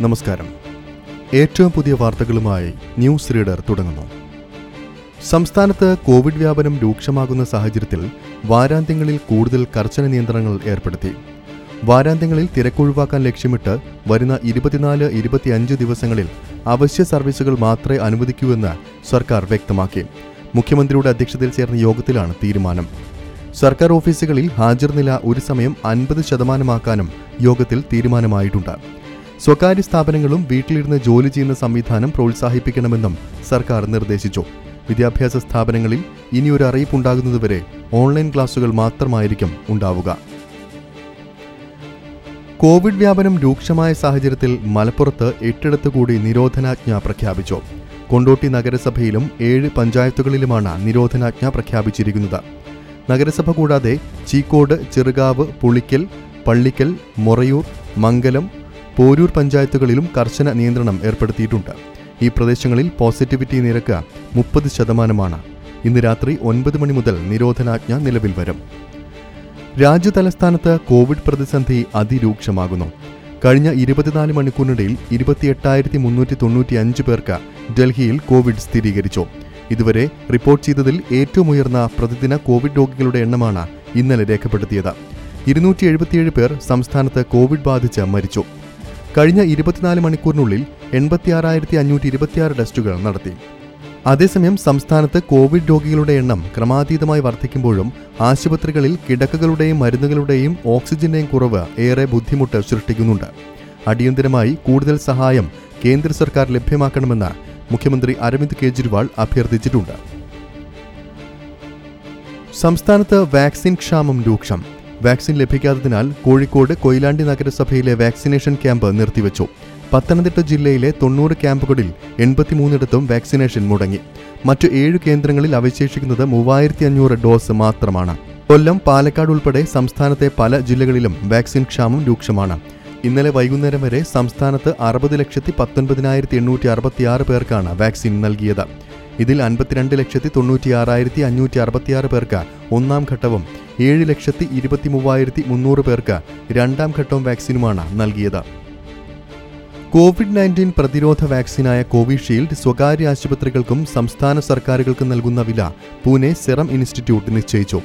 നമസ്കാരം. ഏറ്റവും പുതിയ വാർത്തകളുമായി ന്യൂസ് റീഡർ തുടങ്ങുന്നു. സംസ്ഥാനത്ത് കോവിഡ് വ്യാപനം രൂക്ഷമാകുന്ന സാഹചര്യത്തിൽ വാരാന്ത്യങ്ങളിൽ കൂടുതൽ കർശന നിയന്ത്രണങ്ങൾ ഏർപ്പെടുത്തി. വാരാന്ത്യങ്ങളിൽ തിരക്കൊഴിവാക്കാൻ ലക്ഷ്യമിട്ട് വരുന്ന ഇരുപത്തിനാല് ഇരുപത്തിയഞ്ച് ദിവസങ്ങളിൽ അവശ്യ സർവീസുകൾ മാത്രമേ അനുവദിക്കൂവെന്ന് സർക്കാർ വ്യക്തമാക്കി. മുഖ്യമന്ത്രിയുടെ അധ്യക്ഷതയിൽ ചേർന്ന യോഗത്തിലാണ് തീരുമാനം. സർക്കാർ ഓഫീസുകളിൽ ഹാജർ നില ഒരു സമയം അൻപത് ശതമാനമാക്കാനും യോഗത്തിൽ തീരുമാനമായിട്ടുണ്ട്. സ്വകാര്യ സ്ഥാപനങ്ങളും വീട്ടിലിരുന്ന് ജോലി ചെയ്യുന്ന സംവിധാനം പ്രോത്സാഹിപ്പിക്കണമെന്നും സർക്കാർ നിർദ്ദേശിച്ചു. വിദ്യാഭ്യാസ സ്ഥാപനങ്ങളിൽ ഇനി ഇനിയൊരു അറിയിപ്പുണ്ടാകുന്നതുവരെ ഓൺലൈൻ ക്ലാസുകൾ മാത്രമായിരിക്കും ഉണ്ടാവുക. കോവിഡ് വ്യാപനം രൂക്ഷമായ സാഹചര്യത്തിൽ മലപ്പുറത്ത് എട്ടിടത്ത് കൂടി നിരോധനാജ്ഞ പ്രഖ്യാപിച്ചു. കൊണ്ടോട്ടി നഗരസഭയിലും ഏഴ് പഞ്ചായത്തുകളിലുമാണ് നിരോധനാജ്ഞ പ്രഖ്യാപിച്ചിരിക്കുന്നത്. നഗരസഭ കൂടാതെ ചീക്കോട് ചെറുകാവ് പുളിക്കൽ പള്ളിക്കൽ മൊറയൂർ മംഗലം പോരൂർ പഞ്ചായത്തുകളിലും കർശന നിയന്ത്രണം ഏർപ്പെടുത്തിയിട്ടുണ്ട്. ഈ പ്രദേശങ്ങളിൽ പോസിറ്റിവിറ്റി നിരക്ക് മുപ്പത് ശതമാനമാണ്. ഇന്ന് രാത്രി ഒൻപത് മണി മുതൽ നിരോധനാജ്ഞ നിലവിൽ വരും. രാജ്യതലസ്ഥാനത്ത് കോവിഡ് പ്രതിസന്ധി അതിരൂക്ഷമാകുന്നു. കഴിഞ്ഞ ഇരുപത്തിനാല് മണിക്കൂറിനിടയിൽ ഇരുപത്തിയെട്ടായിരത്തി മുന്നൂറ്റി തൊണ്ണൂറ്റി അഞ്ച് പേർക്ക് ഡൽഹിയിൽ കോവിഡ് സ്ഥിരീകരിച്ചു. ഇതുവരെ റിപ്പോർട്ട് ചെയ്തതിൽ ഏറ്റവും ഉയർന്ന പ്രതിദിന കോവിഡ് രോഗികളുടെ എണ്ണമാണ് ഇന്നലെ രേഖപ്പെടുത്തിയത്. ഇരുന്നൂറ്റി എഴുപത്തിയേഴ് പേർ സംസ്ഥാനത്ത് കോവിഡ് ബാധിച്ച് മരിച്ചു. കഴിഞ്ഞ ഇരുപത്തിനാല് മണിക്കൂറിനുള്ളിൽ എൺപത്തിയാറായിരത്തി അഞ്ഞൂറ്റി ഇരുപത്തിയാറ് ടെസ്റ്റുകൾ നടത്തി. അതേസമയം സംസ്ഥാനത്ത് കോവിഡ് രോഗികളുടെ എണ്ണം ക്രമാതീതമായി വർദ്ധിക്കുമ്പോഴും ആശുപത്രികളിൽ കിടക്കകളുടെയും മരുന്നുകളുടെയും ഓക്സിജന്റെയും കുറവ് ഏറെ ബുദ്ധിമുട്ട് സൃഷ്ടിക്കുന്നുണ്ട്. അടിയന്തരമായി കൂടുതൽ സഹായം കേന്ദ്ര സർക്കാർ ലഭ്യമാക്കണമെന്ന് മുഖ്യമന്ത്രി അരവിന്ദ് കെജ്രിവാൾ അഭ്യർത്ഥിച്ചിട്ടുണ്ട്. സംസ്ഥാനത്ത് വാക്സിൻ ക്ഷാമം രൂക്ഷം. വാക്സിൻ ലഭിക്കാത്തതിനാൽ കോഴിക്കോട് കൊയിലാണ്ടി നഗരസഭയിലെ വാക്സിനേഷൻ ക്യാമ്പ് നിർത്തിവച്ചു. പത്തനംതിട്ട ജില്ലയിലെ തൊണ്ണൂറ് ക്യാമ്പുകളിൽ എൺപത്തിമൂന്നിടത്തും വാക്സിനേഷൻ മുടങ്ങി. മറ്റു ഏഴ് കേന്ദ്രങ്ങളിൽ അവശേഷിക്കുന്നത് മൂവായിരത്തി അഞ്ഞൂറ് ഡോസ് മാത്രമാണ്. കൊല്ലം പാലക്കാട് ഉൾപ്പെടെ സംസ്ഥാനത്തെ പല ജില്ലകളിലും വാക്സിൻ ക്ഷാമം രൂക്ഷമാണ്. ഇന്നലെ വൈകുന്നേരം വരെ സംസ്ഥാനത്ത് അറുപത് ലക്ഷത്തി പത്തൊൻപതിനായിരത്തി എണ്ണൂറ്റി അറുപത്തിയാറ് പേർക്കാണ് വാക്സിൻ നൽകിയത്. ഇതിൽ അൻപത്തിരണ്ട് ലക്ഷത്തി തൊണ്ണൂറ്റിയാറായിരത്തി അഞ്ഞൂറ്റി അറുപത്തിയാറ് പേർക്ക് ഒന്നാം ഘട്ടവും ഏഴ് ലക്ഷത്തി ഇരുപത്തി മൂവായിരത്തി മുന്നൂറ് പേർക്ക് രണ്ടാം ഘട്ടവും വാക്സിനുമാണ് നൽകിയത്. കോവിഡ് നയന്റീൻ പ്രതിരോധ വാക്സിനായ കോവിഷീൽഡ് സ്വകാര്യ ആശുപത്രികൾക്കും സംസ്ഥാന സർക്കാരുകൾക്കും നൽകുന്ന വില പൂനെ സെറം ഇൻസ്റ്റിറ്റ്യൂട്ട് നിശ്ചയിച്ചു.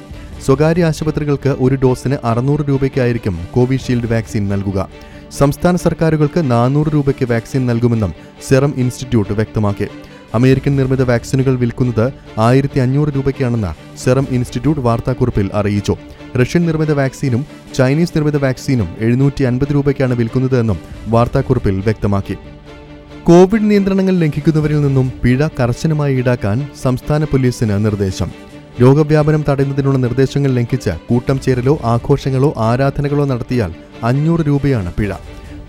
സ്വകാര്യ ആശുപത്രികൾക്ക് ഒരു ഡോസിന് അറുന്നൂറ് രൂപയ്ക്കായിരിക്കും കോവിഷീൽഡ് വാക്സിൻ നൽകുക. സംസ്ഥാന സർക്കാരുകൾക്ക് നാനൂറ് രൂപയ്ക്ക് വാക്സിൻ നൽകുമെന്നും സെറം ഇൻസ്റ്റിറ്റ്യൂട്ട് വ്യക്തമാക്കി. അമേരിക്കൻ നിർമ്മിത വാക്സിനുകൾ വിൽക്കുന്നത് ആയിരത്തി അഞ്ഞൂറ് രൂപയ്ക്കാണെന്ന് സെറം ഇൻസ്റ്റിറ്റ്യൂട്ട് വാർത്താക്കുറിപ്പിൽ അറിയിച്ചു. റഷ്യൻ നിർമ്മിത വാക്സിനും ചൈനീസ് നിർമ്മിത വാക്സിനും എഴുന്നൂറ്റി അൻപത് രൂപയ്ക്കാണ് വിൽക്കുന്നതെന്നും വാർത്താക്കുറിപ്പിൽ വ്യക്തമാക്കി. കോവിഡ് നിയന്ത്രണങ്ങൾ ലംഘിക്കുന്നവരിൽ നിന്നും പിഴ കർശനമായി ഈടാക്കാൻ സംസ്ഥാന പോലീസിന് നിർദ്ദേശം. രോഗവ്യാപനം തടയുന്നതിനുള്ള നിർദ്ദേശങ്ങൾ ലംഘിച്ച് കൂട്ടം ചേരലോ ആഘോഷങ്ങളോ ആരാധനകളോ നടത്തിയാൽ അഞ്ഞൂറ് രൂപയാണ് പിഴ.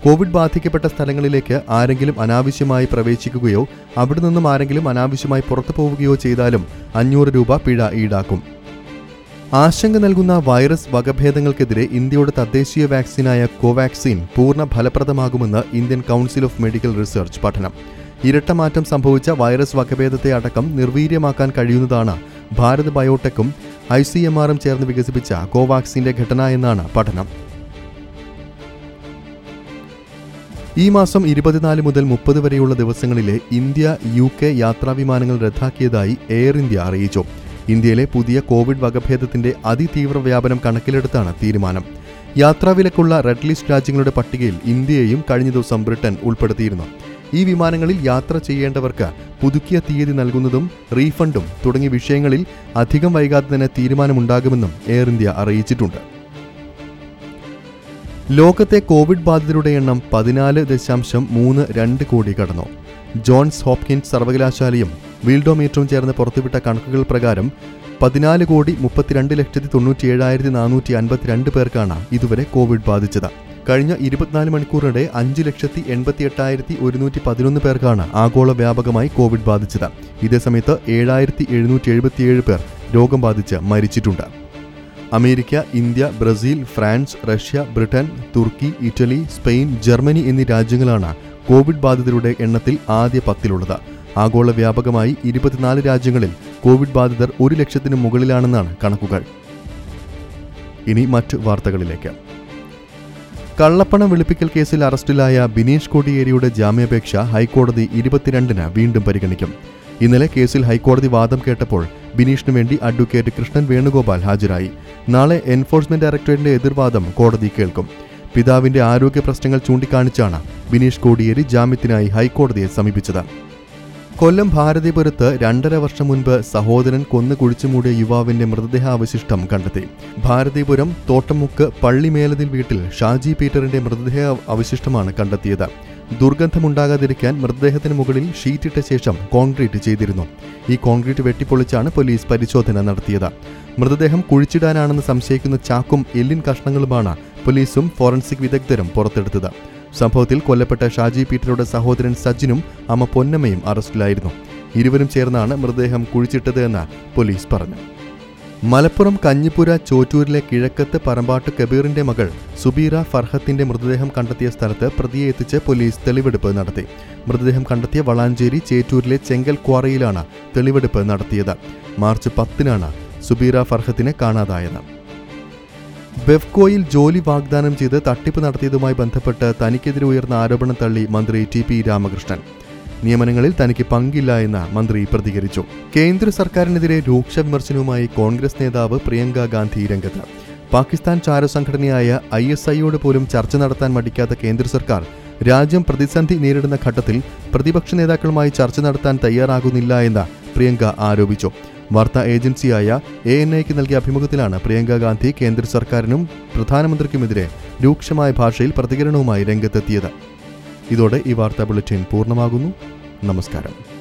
കോവിഡ് ബാധിക്കപ്പെട്ട സ്ഥലങ്ങളിലേക്ക് ആരെങ്കിലും അനാവശ്യമായി പ്രവേശിക്കുകയോ അവിടെ നിന്നും ആരെങ്കിലും അനാവശ്യമായി പുറത്തു പോവുകയോ ചെയ്താലും അഞ്ഞൂറ് രൂപ പിഴ ഈടാക്കും. ആശങ്ക നൽകുന്ന വൈറസ് വകഭേദങ്ങൾക്കെതിരെ ഇന്ത്യയുടെ തദ്ദേശീയ വാക്സിനായ കോവാക്സിൻ പൂർണ ഫലപ്രദമാകുമെന്ന് Indian Council of Medical Research പഠനം. ഇരട്ടമാറ്റം സംഭവിച്ച വൈറസ് വകഭേദത്തെ അടക്കം നിർവീര്യമാക്കാൻ കഴിയുന്നതാണ് ഭാരത് ബയോടെക്കും ഐ സി എം ആറും ചേർന്ന് വികസിപ്പിച്ച കോവാക്സിന്റെ ഘടന എന്നാണ് പഠനം. ഈ മാസം ഇരുപത്തിനാല് മുതൽ മുപ്പത് വരെയുള്ള ദിവസങ്ങളിലെ ഇന്ത്യ യു കെ യാത്രാവിമാനങ്ങൾ റദ്ദാക്കിയതായി എയർ ഇന്ത്യ അറിയിച്ചു. ഇന്ത്യയിലെ പുതിയ കോവിഡ് വകഭേദത്തിന്റെ അതിതീവ്ര വ്യാപനം കണക്കിലെടുത്താണ് തീരുമാനം. യാത്രാവിലക്കുള്ള റെഡ് ലിസ്റ്റ് രാജ്യങ്ങളുടെ പട്ടികയിൽ ഇന്ത്യയെയും കഴിഞ്ഞ ദിവസം ബ്രിട്ടൻ ഉൾപ്പെടുത്തിയിരുന്നു. ഈ വിമാനങ്ങളിൽ യാത്ര ചെയ്യേണ്ടവർക്ക് പുതുക്കിയ തീയതി നൽകുന്നതും റീഫണ്ടും തുടങ്ങിയ വിഷയങ്ങളിൽ അധികം വൈകാതെ തന്നെ തീരുമാനമുണ്ടാകുമെന്നും എയർ ഇന്ത്യ അറിയിച്ചിട്ടുണ്ട്. ലോകത്തെ കോവിഡ് ബാധിതരുടെ എണ്ണം പതിനാല് ദശാംശം മൂന്ന് രണ്ട് കോടി കടന്നു. ജോൺസ് ഹോപ്കിൻസ് സർവകലാശാലയും വീൽഡോമീറ്ററും ചേർന്ന് പുറത്തുവിട്ട കണക്കുകൾ പ്രകാരം പതിനാല് കോടി മുപ്പത്തിരണ്ട് ലക്ഷത്തി തൊണ്ണൂറ്റിയേഴായിരത്തി നാനൂറ്റി അൻപത്തിരണ്ട് പേർക്കാണ് ഇതുവരെ കോവിഡ് ബാധിച്ചത്. കഴിഞ്ഞ ഇരുപത്തിനാല് മണിക്കൂറിനിടെ അഞ്ച് ലക്ഷത്തി എൺപത്തി എട്ടായിരത്തി ഒരുന്നൂറ്റി പതിനൊന്ന് പേർക്കാണ് ആഗോള വ്യാപകമായി കോവിഡ് ബാധിച്ചത്. ഇതേസമയത്ത് ഏഴായിരത്തി എഴുന്നൂറ്റി എഴുപത്തിയേഴ് പേർ രോഗം ബാധിച്ച് മരിച്ചിട്ടുണ്ട്. America India Brazil France Russia Britain തുർക്കി ഇറ്റലി സ്പെയിൻ ജർമ്മനി എന്നീ രാജ്യങ്ങളാണ് കോവിഡ് ബാധിതരുടെ എണ്ണത്തിൽ ആദ്യ പത്തിലുള്ളത്. ആഗോള വ്യാപകമായി ഇരുപത്തിനാല് രാജ്യങ്ങളിൽ കോവിഡ് ബാധിതർ ഒരു ലക്ഷത്തിന് മുകളിലാണെന്നാണ് കണക്കുകൾ. ഇനി മറ്റ് വാർത്തകളിലേക്ക്. കള്ളപ്പണം വെളുപ്പിക്കൽ കേസിൽ അറസ്റ്റിലായ ബിനീഷ് കോടിയേരിയുടെ ജാമ്യാപേക്ഷ ഹൈക്കോടതി ഇരുപത്തിരണ്ടിന് വീണ്ടും പരിഗണിക്കും. ഇന്നലെ കേസിൽ ഹൈക്കോടതി വാദം കേട്ടപ്പോൾ ബിനീഷിനു വേണ്ടി അഡ്വക്കേറ്റ് കൃഷ്ണൻ വേണുഗോപാൽ ഹാജരായി. നാളെ എൻഫോഴ്സ്മെന്റ് ഡയറക്ടറേറ്റിന്റെ എതിർവാദം കോടതി കേൾക്കും. പിതാവിന്റെ ആരോഗ്യ പ്രശ്നങ്ങൾ ചൂണ്ടിക്കാണിച്ചാണ് ബിനീഷ് കോടിയേരി ജാമ്യത്തിനായി ഹൈക്കോടതിയെ സമീപിച്ചത്. കൊല്ലം ഭാരതീപുരത്ത് രണ്ടര വർഷം മുൻപ് സഹോദരൻ കൊന്നു കുഴിച്ചുമൂടിയ യുവാവിന്റെ മൃതദേഹാവശിഷ്ടം കണ്ടെത്തി. ഭാരതീപുരം തോട്ടമുക്ക് പള്ളിമേലതിൽ വീട്ടിൽ ഷാജി പീറ്ററിന്റെ മൃതദേഹ അവശിഷ്ടമാണ് കണ്ടെത്തിയത്. ദുർഗന്ധമുണ്ടാകാതിരിക്കാൻ മൃതദേഹത്തിന് മുകളിൽ ഷീറ്റിട്ട ശേഷം കോൺക്രീറ്റ് ചെയ്തിരുന്നു. ഈ കോൺക്രീറ്റ് വെട്ടിപ്പൊളിച്ചാണ് പോലീസ് പരിശോധന നടത്തിയത്. മൃതദേഹം കുഴിച്ചിടാനാണെന്ന് സംശയിക്കുന്ന ചാക്കും എല്ലിൻ കഷ്ണങ്ങളുമാണ് പോലീസും ഫോറൻസിക് വിദഗ്ധരും പുറത്തെടുത്തത്. സംഭവത്തിൽ കൊല്ലപ്പെട്ട ഷാജി പീറ്ററുടെ സഹോദരൻ സജിനും അമ്മ പൊന്നമ്മയും അറസ്റ്റിലായിരുന്നു. ഇരുവരും ചേർന്നാണ് മൃതദേഹം കുഴിച്ചിട്ടത് എന്ന് പോലീസ് പറഞ്ഞു. മലപ്പുറം കഞ്ഞിപ്പുര ചോറ്റൂരിലെ കിഴക്കത്ത് പറമ്പാട്ട് കബീറിന്റെ മകൾ സുബീറ ഫർഹത്തിന്റെ മൃതദേഹം കണ്ടെത്തിയ സ്ഥലത്ത് പ്രതിയെ എത്തിച്ച് പോലീസ് തെളിവെടുപ്പ് നടത്തി. മൃതദേഹം കണ്ടെത്തിയ വളാഞ്ചേരി ചേറ്റൂരിലെ ചെങ്കൽ ക്വാറിയിലാണ് തെളിവെടുപ്പ് നടത്തിയത്. മാർച്ച് പത്തിനാണ് സുബീറ ഫർഹത്തിനെ കാണാതായത്. ബെഫ്കോയിൽ ജോലി വാഗ്ദാനം ചെയ്ത് തട്ടിപ്പ് നടത്തിയതുമായി ബന്ധപ്പെട്ട് തനിക്കെതിരെ ഉയർന്ന ആരോപണം തള്ളി മന്ത്രി ടി പി രാമകൃഷ്ണൻ. നിയമനങ്ങളിൽ തനിക്ക് പങ്കില്ല എന്ന് മന്ത്രി പ്രതികരിച്ചു. കേന്ദ്ര സർക്കാരിനെതിരെ രൂക്ഷ വിമർശനവുമായി കോൺഗ്രസ് നേതാവ് പ്രിയങ്ക ഗാന്ധി രംഗത്ത്. പാകിസ്ഥാൻ ചാരസംഘടനയായ ഐ എസ് ഐയോട് പോലും ചർച്ച നടത്താൻ മടിക്കാത്ത കേന്ദ്ര സർക്കാർ രാജ്യം പ്രതിസന്ധി നേരിടുന്ന ഘട്ടത്തിൽ പ്രതിപക്ഷ നേതാക്കളുമായി ചർച്ച നടത്താൻ തയ്യാറാകുന്നില്ല എന്ന് പ്രിയങ്ക ആരോപിച്ചു. വാർത്താ ഏജൻസിയായ എ എൻ ഐക്ക് നൽകിയ അഭിമുഖത്തിലാണ് പ്രിയങ്ക ഗാന്ധി കേന്ദ്ര സർക്കാരിനും പ്രധാനമന്ത്രിക്കുമെതിരെ രൂക്ഷമായ ഭാഷയിൽ പ്രതികരണവുമായി രംഗത്തെത്തിയത്. ഇതോടെ ഈ വാർത്താ ബുള്ളറ്റിൻ പൂർണമാകുന്നു. നമസ്കാരം.